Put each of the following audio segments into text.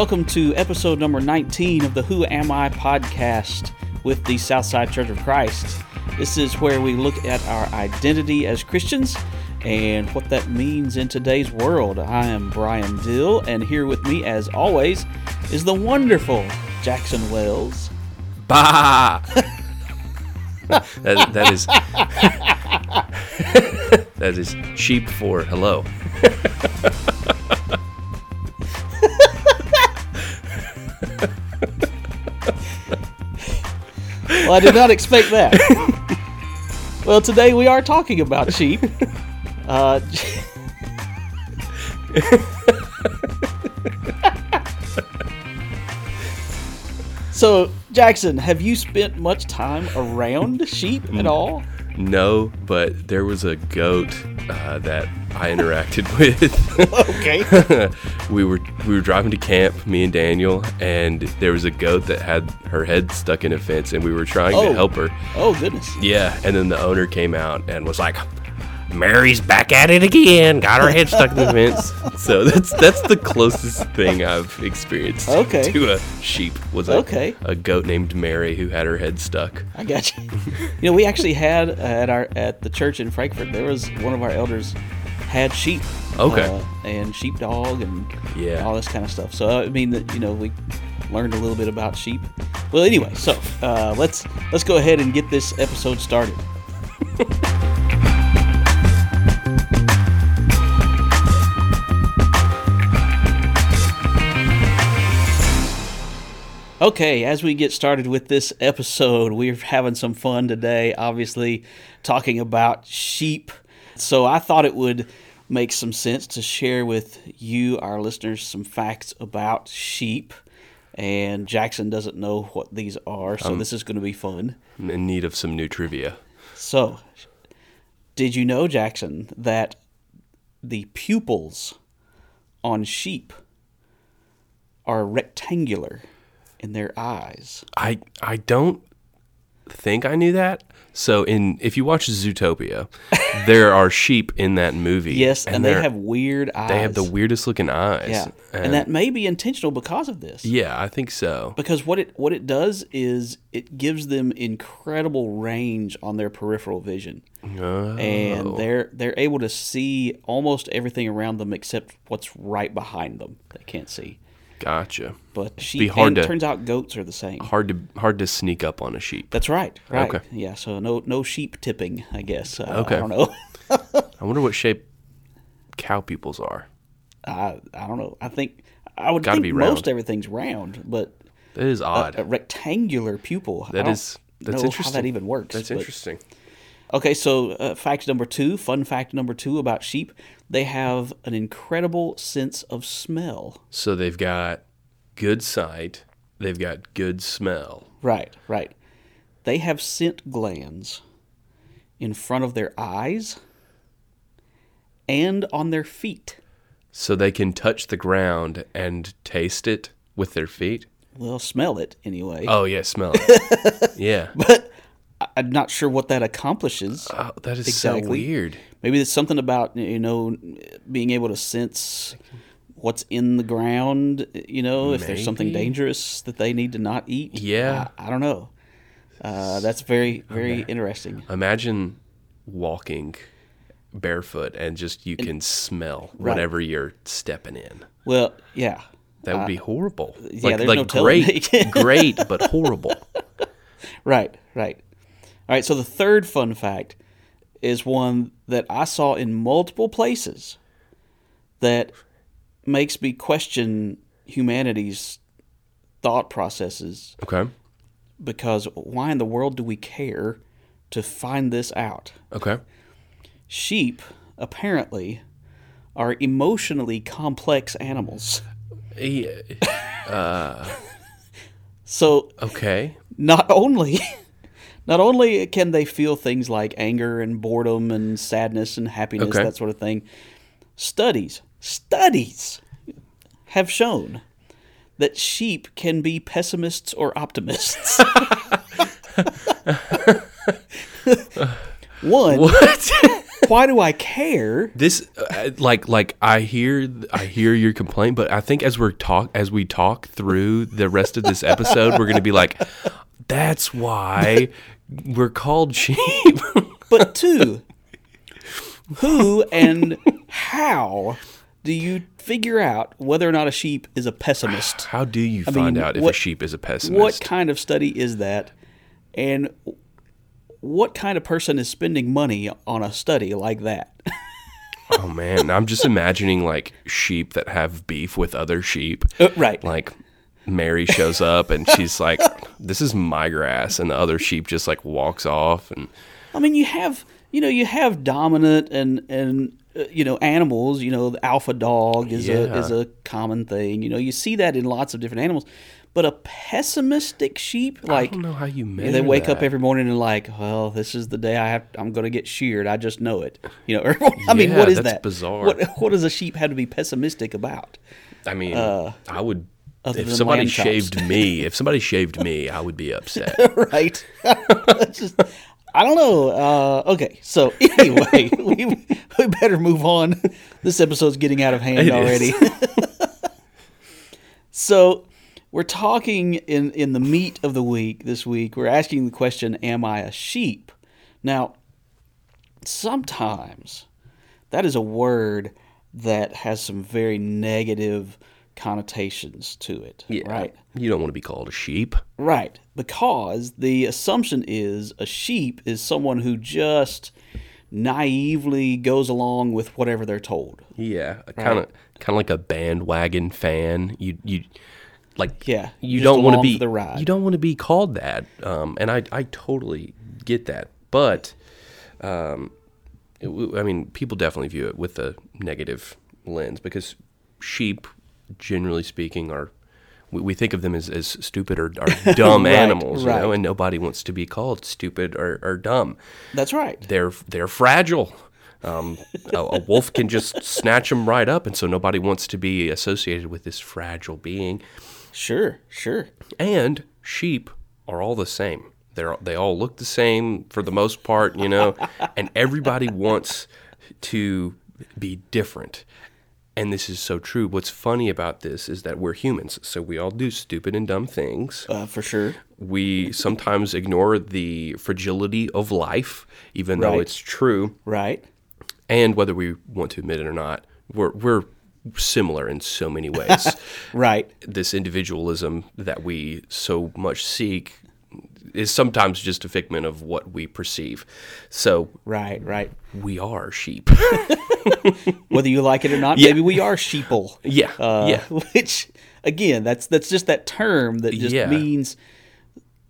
welcome to episode number 19 of the Who Am I podcast with the Southside Church of Christ. This is where we look at our identity as Christians and what that means in today's world. I am Brian Dill, and here with me, as always, is the wonderful Jackson Wells. Bah! that, that is that is sheep for hello. Well, I did not expect that. well, today we are talking about sheep. Uh, so, Jackson, have you spent much time around sheep at all? No, but there was a goat uh, that I interacted with. Okay. we were we were driving to camp, me and Daniel, and there was a goat that had her head stuck in a fence, and we were trying Oh. to help her. Oh, goodness. Yeah, and then the owner came out and was like, "Mary's back at it again. Got her head stuck in the fence." So that's that's the closest thing I've experienced Okay. to a sheep was a, Okay. a goat named Mary who had her head stuck. I got you. You know, we actually had uh, at our at the church in Frankfurt. There was one of our elders had sheep. Okay. uh, and sheepdog and Yeah. all this kind of stuff. So I mean, that you know, we learned a little bit about sheep. Well, anyway, so uh, let's let's go ahead and get this episode started. Okay, as we get started with this episode, we're having some fun today, obviously, talking about sheep. So I thought it would make some sense to share with you, our listeners, some facts about sheep. And Jackson doesn't know what these are, so this is going to be fun. I'm in need of some new trivia. So, did you know, Jackson, that the pupils on sheep are rectangular in their eyes? I I don't think I knew that. So in if you watch Zootopia, there are sheep in that movie. Yes, and, they they're- have weird eyes. they have the weirdest looking eyes. yeah, and, that may be intentional because of this. yeah, I think so. Because what it what it does is it gives them incredible range on their peripheral vision, Oh. and they're they're able to see almost everything around them except what's right behind them. They can't see. Gotcha. But sheep, be hard and to- turns out goats are the same. Hard to hard to sneak up on a sheep. That's right. Right. Okay. Yeah. So no no sheep tipping. I guess. Uh, Okay. I don't know. I wonder what shape cow pupils are. I I don't know. I think I would Gotta think be most everything's round, but That is odd. a rectangular pupil. I that don't is that's. How that even works? That's but- interesting. Okay, so uh, fact number two, fun fact number two about sheep: they have an incredible sense of smell. So they've got good sight. They've got good smell. Right, right. They have scent glands in front of their eyes and on their feet. So they can touch the ground and taste it with their feet. Well, smell it anyway. Oh yeah, smell it. yeah. But I'm not sure what that accomplishes. Oh, that is so Exactly. weird. Maybe there's something about you know being able to sense what's in the ground. You know, if there's something dangerous that they need to not eat. Yeah. I, I don't know. Uh, that's very very interesting. Imagine walking barefoot and just you can smell Right. whatever you're stepping in. Well, yeah, That would be horrible. Uh, yeah, like there's like no great, great, but horrible. right, right. All right. So the third fun fact is one that I saw in multiple places that makes me question humanity's thought processes Okay. because why in the world do we care to find this out? Okay. Sheep apparently are emotionally complex animals. Yeah, uh, So Okay. not only not only can they feel things like anger and boredom and sadness and happiness Okay. that sort of thing, studies studies have shown that sheep can be pessimists or optimists. One What? why do I care? This, uh, like, like I hear, I hear your complaint, but I think as we're talk, as we talk through the rest of this episode, we're gonna be like, that's why we're called sheep. But two, who and how do you figure out whether or not a sheep is a pessimist? How do you find mean, out if what- a sheep is a pessimist? What kind of study is that? And what kind of person is spending money on a study like that? Oh man, I'm just imagining like sheep that have beef with other sheep. right. Like Mary shows up and she's like, "This is my grass," and the other sheep just like walks off. And I mean, you have you know you have dominant and and uh, you know animals. You know, the alpha dog is a is a common thing. You know, you see that in lots of different animals. But a pessimistic sheep, I like don't know how you measure they wake up every morning and like, well, this is the day I have. I'm going to get sheared. I just know it. You know, or, I mean, Yeah, what is that's that? bizarre. What what does a sheep have to be pessimistic about? I mean, I would. uh, If somebody shaved me, if somebody shaved me, I would be upset. right? Just, I don't know. Uh, okay, so anyway, we, we better move on. This episode's getting out of hand It already. so we're talking in in the meat of the week this week. We're asking the question, "Am I a sheep?" Now, sometimes that is a word that has some very negative connotations to it. Yeah, Right. You don't want to be called a sheep. Right, because the assumption is a sheep is someone who just naively goes along with whatever they're told. Yeah, kind of, kind of like a bandwagon fan. You, you, like, Yeah, you don't want to be for the ride. You don't want to be called that. Um, and I, I totally get that. But, um, it I mean, people definitely view it with a negative lens because sheep, generally speaking, are. We we think of them as, as stupid or, or dumb Right, animals, you know, and nobody wants to be called stupid or, or dumb. That's right. they're they're fragile. Um, a, a wolf can just snatch them right up, and so nobody wants to be associated with this fragile being. Sure, sure. And sheep are all the same. They're they all look the same for the most part, you know, and everybody wants to be different. And this is so true. What's funny about this is that we're humans, so we all do stupid and dumb things Uh, for sure. we sometimes ignore the fragility of life, even though it's true. Right. And whether we want to admit it or not, we're, we're similar in so many ways. Right. this individualism that we so much seek is sometimes just a figment of what we perceive. So Right. Right. we are sheep. Whether you like it or not, Yeah. maybe we are sheeple. yeah. Uh, yeah. Which, again, that's that's just that term that just Yeah. means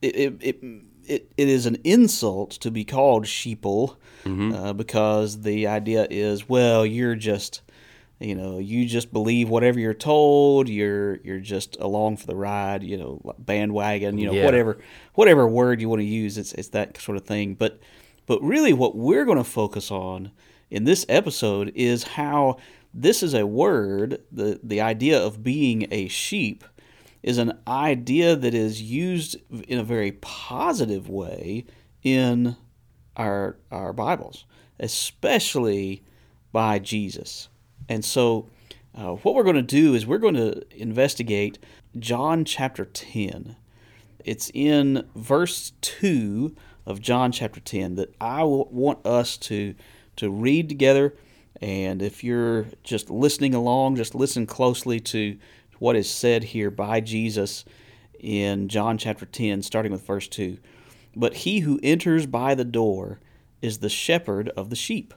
it, it, it, it, it is an insult to be called sheeple Mm-hmm. uh, because the idea is, well, you're just, you know, you just believe whatever you're told. You're you're just along for the ride. You know, bandwagon. You know, Yeah. whatever whatever word you want to use. It's it's that sort of thing. But but really, what we're going to focus on in this episode is how this is a word, the, the idea of being a sheep is an idea that is used in a very positive way in our, our Bibles, especially by Jesus. And so, uh, what we're going to do is we're going to investigate John chapter 10 it's in verse 2 of John chapter 10 that I want us to to read together. And if you're just listening along just listen closely to what is said here by Jesus in John chapter 10 starting with verse 2 but he who enters by the door is the shepherd of the sheep.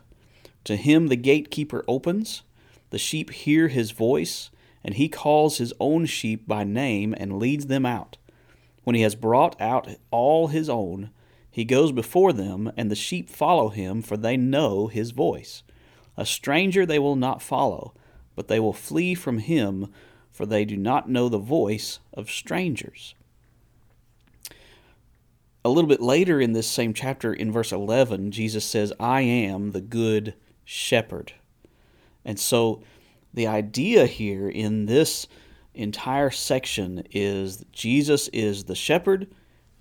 To him the gatekeeper opens the sheep hear his voice and he calls his own sheep by name and leads them out when he has brought out all his own, he goes before them, and the sheep follow him, for they know his voice. A stranger they will not follow, but they will flee from him, for they do not know the voice of strangers. A little bit later in this same chapter, in verse 11, Jesus says, I am the good shepherd. And so the idea here in this entire section is that Jesus is the shepherd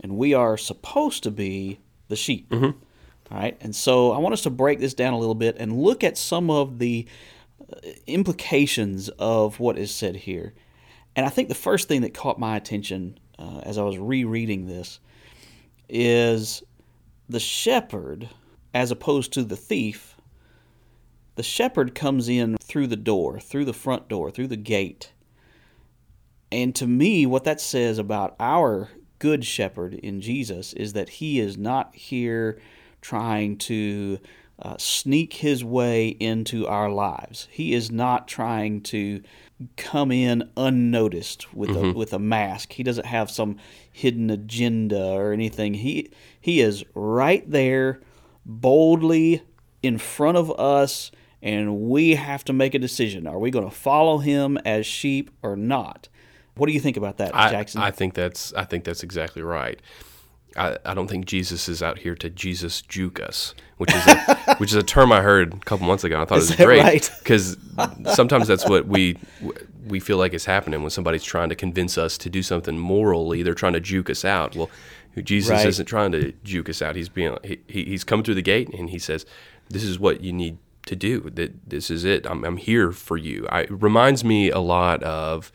and we are supposed to be the sheep. All right. And so I want us to break this down a little bit and look at some of the uh, implications of what is said here. And I think the first thing that caught my attention uh, as I was rereading this is the shepherd, as opposed to the thief. The shepherd comes in through the door, through the front door, through the gate. And to me, what that says about our good shepherd in Jesus is that he is not here trying to uh, sneak his way into our lives. He is not trying to come in unnoticed with a with a mask. He doesn't have some hidden agenda or anything. He he is right there boldly in front of us and we have to make a decision. Are we going to follow him as sheep or not? What do you think about that, I, Jackson? I think that's I think that's exactly right. I, I don't think Jesus is out here to Jesus juke us, which is a, which is a term I heard a couple months ago. I thought Is it was great right? because sometimes that's what we we feel like is happening when somebody's trying to convince us to do something morally. They're trying to juke us out. Well, Jesus Right. isn't trying to juke us out. He's being he, he- he's coming through the gate and he says, "This is what you need to do. That this is it. I'm I'm here for you." I, it reminds me a lot of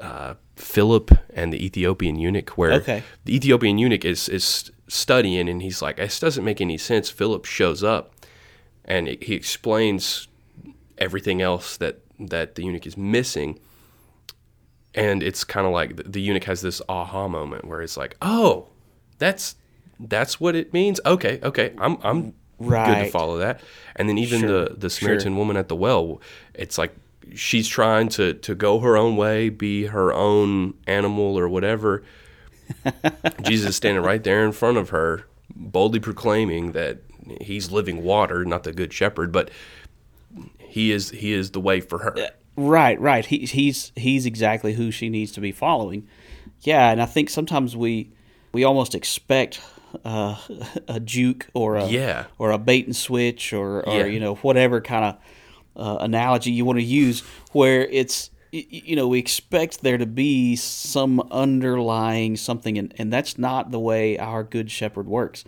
uh, Philip and the Ethiopian eunuch, where Okay. the Ethiopian eunuch is is studying, and he's like, "This doesn't make any sense." Philip shows up, and he explains everything else that that the eunuch is missing, and it's kind of like the, the eunuch has this aha moment where it's like, "Oh, that's that's what it means." Okay, okay, I'm I'm good to follow that. And then even Sure, the the Samaritan woman at the well, it's like she's trying to to go her own way, be her own animal or whatever. Jesus is standing right there in front of her, boldly proclaiming that he's living water, not the good shepherd, but he is he is the way for her. Right, right. He, he's he's exactly who she needs to be following. Yeah, and I think sometimes we we almost expect uh, a juke or a Yeah. or a bait and switch or, or Yeah. you know whatever kind of uh, analogy you want to use, where it's you know we expect there to be some underlying something, and, and that's not the way our good shepherd works.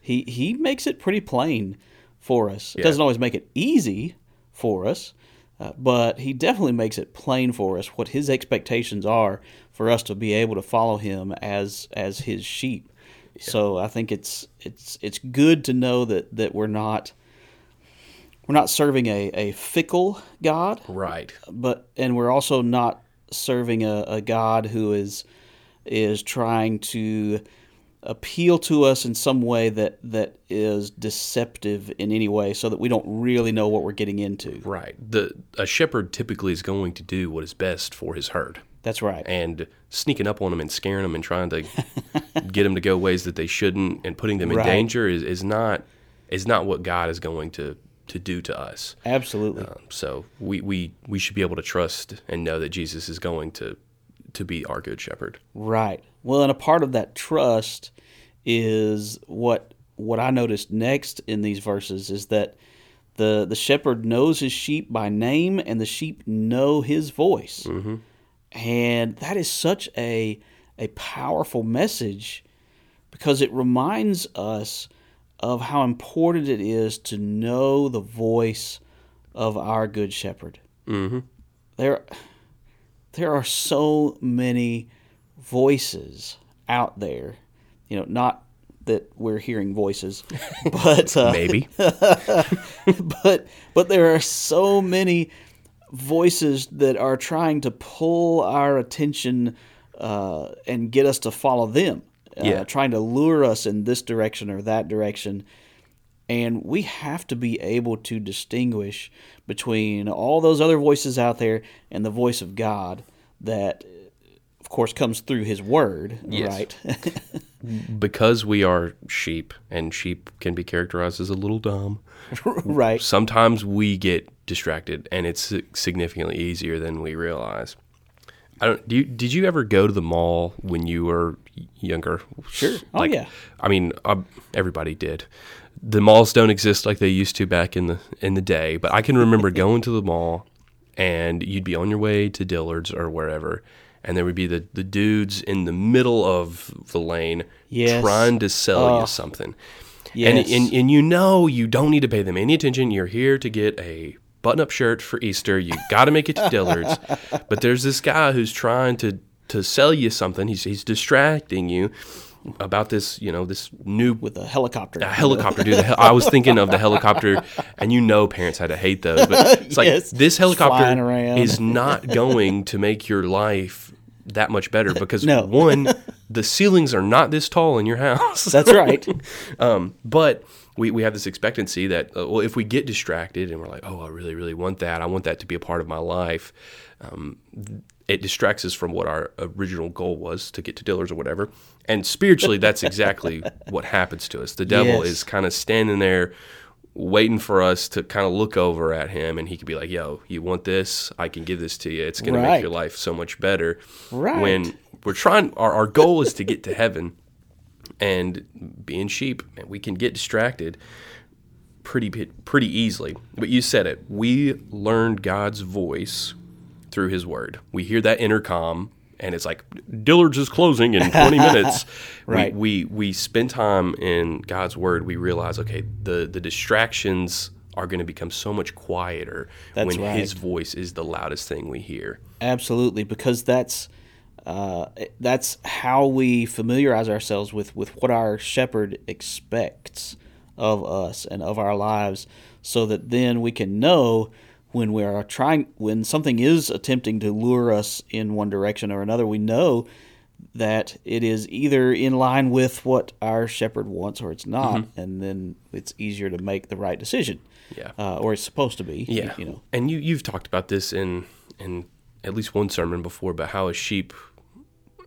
He he makes it pretty plain for us. It Yeah. doesn't always make it easy for us, uh, but he definitely makes it plain for us what his expectations are for us to be able to follow him as as his sheep. So I think it's it's it's good to know that that we're not we're not serving a, a fickle God, Right. but and we're also not serving a, a God who is is trying to appeal to us in some way that that is deceptive in any way so that we don't really know what we're getting into. Right. The a shepherd typically is going to do what is best for his herd. That's right. and sneaking up on them and scaring them and trying to get them to go ways that they shouldn't and putting them in Right. danger is, is not is not what God is going to to do to us. Absolutely. Um, so we, we we should be able to trust and know that Jesus is going to to be our good shepherd. Right. Well, and a part of that trust is what what I noticed next in these verses is that the the shepherd knows his sheep by name, and the sheep know his voice, mm-hmm. And that is such a a powerful message because it reminds us of how important it is to know the voice of our good shepherd. Mm-hmm. There, there are so many voices out there. You know, not that we're hearing voices, but uh, Maybe. but but there are so many voices that are trying to pull our attention uh, and get us to follow them. Uh, Yeah. trying to lure us in this direction or that direction. And we have to be able to distinguish between all those other voices out there and the voice of God that, of course, comes through His Word, Yes. right? because we are sheep and sheep can be characterized as a little dumb. right. sometimes we get distracted and it's significantly easier than we realize. I don't do you, did you ever go to the mall when you were younger? Sure. Oh, yeah. I mean, uh, everybody did. The malls don't exist like they used to back in the in the day, but I can remember going to the mall and you'd be on your way to Dillard's or wherever and there would be the, the dudes in the middle of the lane Yes. trying to sell Oh. you something. And, Yes. and and you know you don't need to pay them any attention. You're here to get a button-up shirt for Easter. You got to make it to Dillard's. but there's this guy who's trying to to sell you something. He's he's distracting you about this, you know, this new with a helicopter. a helicopter, dude. Hel- I was thinking of the helicopter, and you know, parents had to hate those. But it's like Yes. this helicopter is not going to make your life that much better because No. one, the ceilings are not this tall in your house. That's right. Um, but we, we have this expectancy that uh, well, if we get distracted and we're like, oh, I really really want that, I want that to be a part of my life. Um, it distracts us from what our original goal was to get to Dillard's or whatever. And spiritually, that's exactly what happens to us. The devil Yes. is kind of standing there waiting for us to kind of look over at him and he could be like, yo, you want this? I can give this to you. It's going to make your life so much better. Right. When we're trying, our, our goal is to get to heaven and being sheep, man, we can get distracted pretty pretty easily. But you said it. We learned God's voice through His Word. We hear that intercom, and it's like Dillard's is closing in 20 minutes. Right. We, we we spend time in God's Word. We realize, okay, the the distractions are going to become so much quieter That's when right. His voice is the loudest thing we hear. Absolutely, because that's uh, that's how we familiarize ourselves with, with what our shepherd expects of us and of our lives, so that then we can know when we are trying when something is attempting to lure us in one direction or another. We know that it is either in line with what our shepherd wants or it's not, and then it's easier to make the right decision. Yeah. uh, or it's supposed to be. Yeah, you know. and you you've talked about this in in at least one sermon before, but how a sheep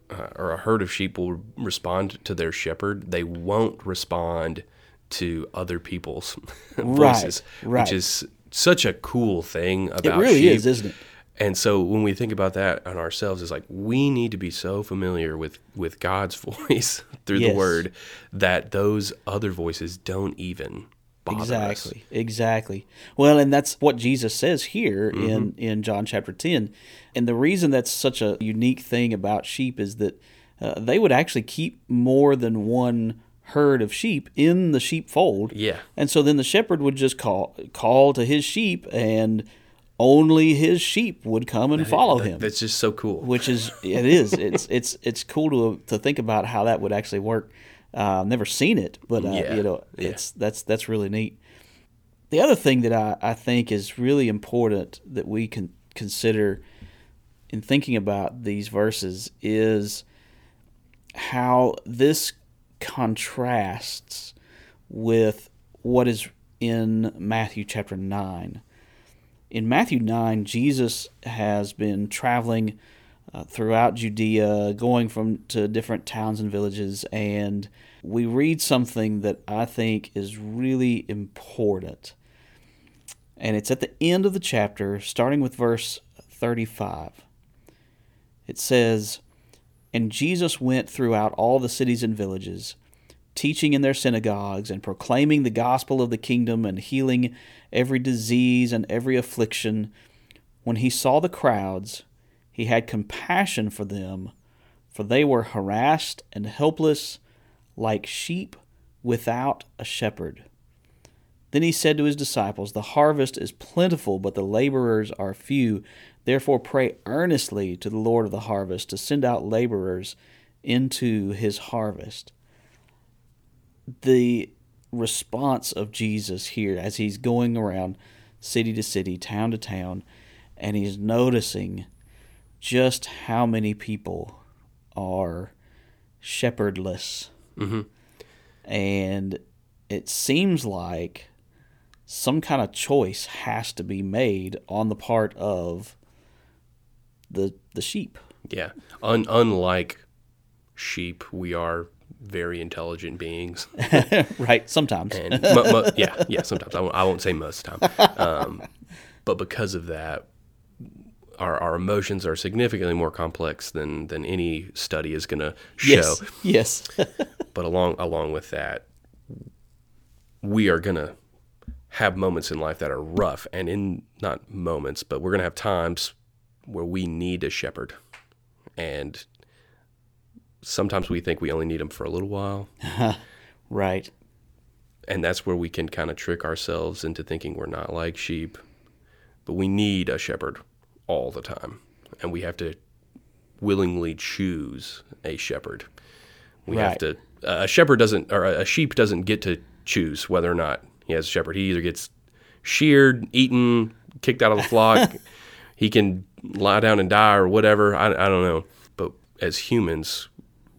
uh, or a herd of sheep will respond to their shepherd. They won't respond to other people's voices, right. which is such a cool thing about sheep. It really sheep. is, isn't it? And so when we think about that on ourselves, it's like we need to be so familiar with with God's voice through Yes. the Word that those other voices don't even bother us. Exactly. Exactly. Well, and that's what Jesus says here Mm-hmm. in in John chapter 10. And the reason that's such a unique thing about sheep is that uh, they would actually keep more than one herd of sheep in the sheepfold. Yeah. And so then the shepherd would just call call to his sheep and only his sheep would come and follow him. That's just so cool. which is it is it's it's it's cool to to think about how that would actually work. Uh, I've never seen it, but uh, Yeah, you know, yeah. it's that's that's really neat. The other thing that I, I think is really important that we can consider in thinking about these verses is how this contrasts with what is in Matthew chapter 9 in Matthew 9, Jesus has been traveling uh, throughout Judea, going from to different towns and villages, and we read something that I think is really important. And it's at the end of the chapter, starting with verse 35. It says, And Jesus went throughout all the cities and villages, teaching in their synagogues and proclaiming the gospel of the kingdom and healing every disease and every affliction. When he saw the crowds, he had compassion for them, for they were harassed and helpless, like sheep without a shepherd. Then he said to his disciples, The harvest is plentiful, but the laborers are few. Therefore, pray earnestly to the Lord of the harvest to send out laborers into his harvest. The response of Jesus here as he's going around city to city, town to town, and he's noticing just how many people are shepherdless. Mm-hmm. And it seems like some kind of choice has to be made on the part of the the sheep. Yeah. Un- unlike sheep, we are very intelligent beings. right, sometimes. And yeah, yeah, sometimes. I won't, won't say most of the time. Um, but because of that, our, our emotions are significantly more complex than, than any study is going to show. yes. Yes. But along along with that, we are going to have moments in life that are rough. And in not moments, but we're going to have times where we need a shepherd. And sometimes we think we only need him for a little while. right. and that's where we can kind of trick ourselves into thinking we're not like sheep. But we need a shepherd all the time, and we have to willingly choose a shepherd. We have Right. to. A shepherd doesn't, or a sheep doesn't get to choose whether or not he has a shepherd. He either gets sheared, eaten, kicked out of the flock. he can lie down and die or whatever. I, I don't know. But as humans,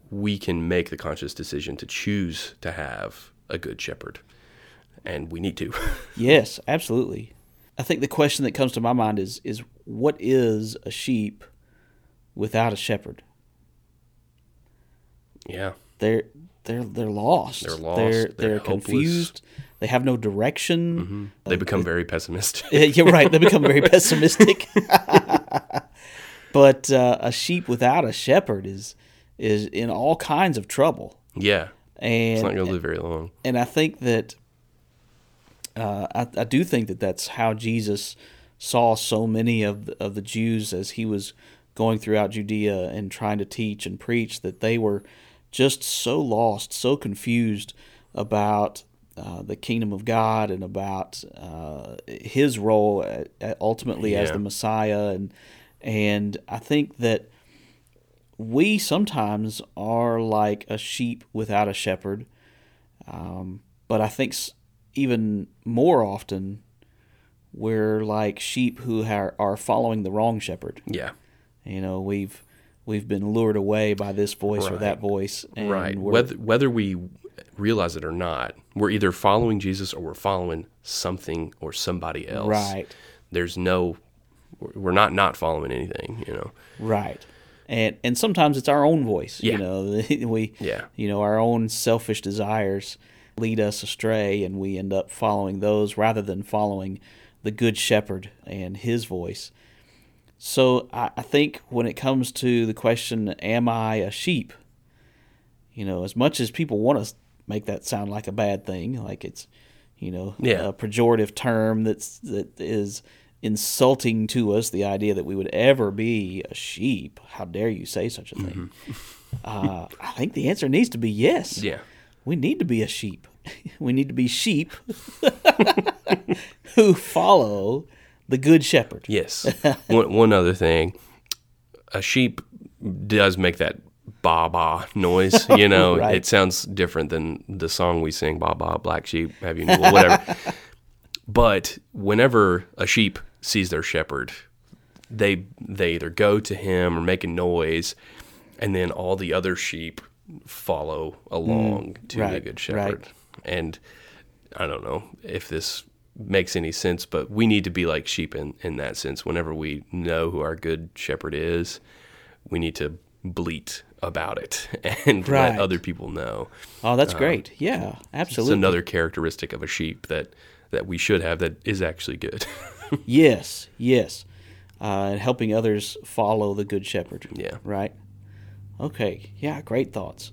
we can make the conscious decision to choose to have a good shepherd, and we need to. Yes, absolutely. I think the question that comes to my mind is is what is a sheep without a shepherd? yeah, They're they're they're lost. They're lost. They're They're they're, confused. They have no direction. Mm-hmm. they become uh, very pessimistic. Yeah, You're right. They become very pessimistic. but uh, a sheep without a shepherd is is in all kinds of trouble. yeah, and it's not going to live very long. and I think that uh, I, I do think that that's how Jesus saw so many of the, of the Jews as he was going throughout Judea and trying to teach and preach that they were just so lost, so confused about uh, the kingdom of God and about uh, his role at, at ultimately as the Messiah. And and I think that we sometimes are like a sheep without a shepherd. Um, but I think even more often, we're like sheep who are, are following the wrong shepherd. Yeah, You know, we've we've been lured away by this voice or that voice, and right. Whether whether we realize it or not, we're either following Jesus or we're following something or somebody else. right, There's no, we're not not following anything. You know. right, and and sometimes it's our own voice. Yeah. You know, we Yeah. you know our own selfish desires lead us astray, and we end up following those rather than following the good shepherd and his voice. So I, I think when it comes to the question, "Am I a sheep?" You know, as much as people want to make that sound like a bad thing, like it's you know Yeah. a pejorative term that's that is insulting to us, the idea that we would ever be a sheep. How dare you say such a thing? uh, I think the answer needs to be yes. Yeah. We need to be a sheep. We need to be sheep who follow the good shepherd. Yes. one, one other thing, a sheep does make that ba ba noise. You know, Right. it sounds different than the song we sing, ba ba, black sheep, have you well, whatever. but whenever a sheep sees their shepherd, they they either go to him or make a noise, and then all the other sheep follow along to the Mm, good shepherd. right. And I don't know if this makes any sense, but we need to be like sheep in, in that sense. Whenever we know who our good shepherd is, we need to bleat about it and Right. let other people know. Oh, that's great. Yeah, absolutely. It's another characteristic of a sheep that, that we should have that is actually good. yes, yes. Uh, and helping others follow the good shepherd. Yeah. Right? Okay. Yeah, great thoughts.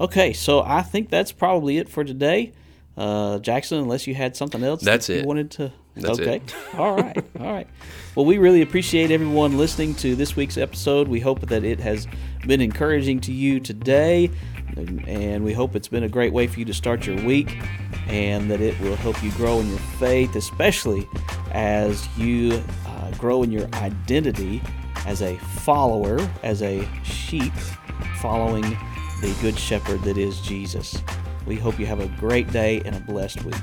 Okay, so I think that's probably it for today. Uh, Jackson, unless you had something else That's that you it. wanted to. That's okay. it. All right. All right. Well, we really appreciate everyone listening to this week's episode. We hope that it has been encouraging to you today, and we hope it's been a great way for you to start your week, and that it will help you grow in your faith, especially as you uh, grow in your identity as a follower, as a sheep, following the Good Shepherd that is Jesus. We hope you have a great day and a blessed week.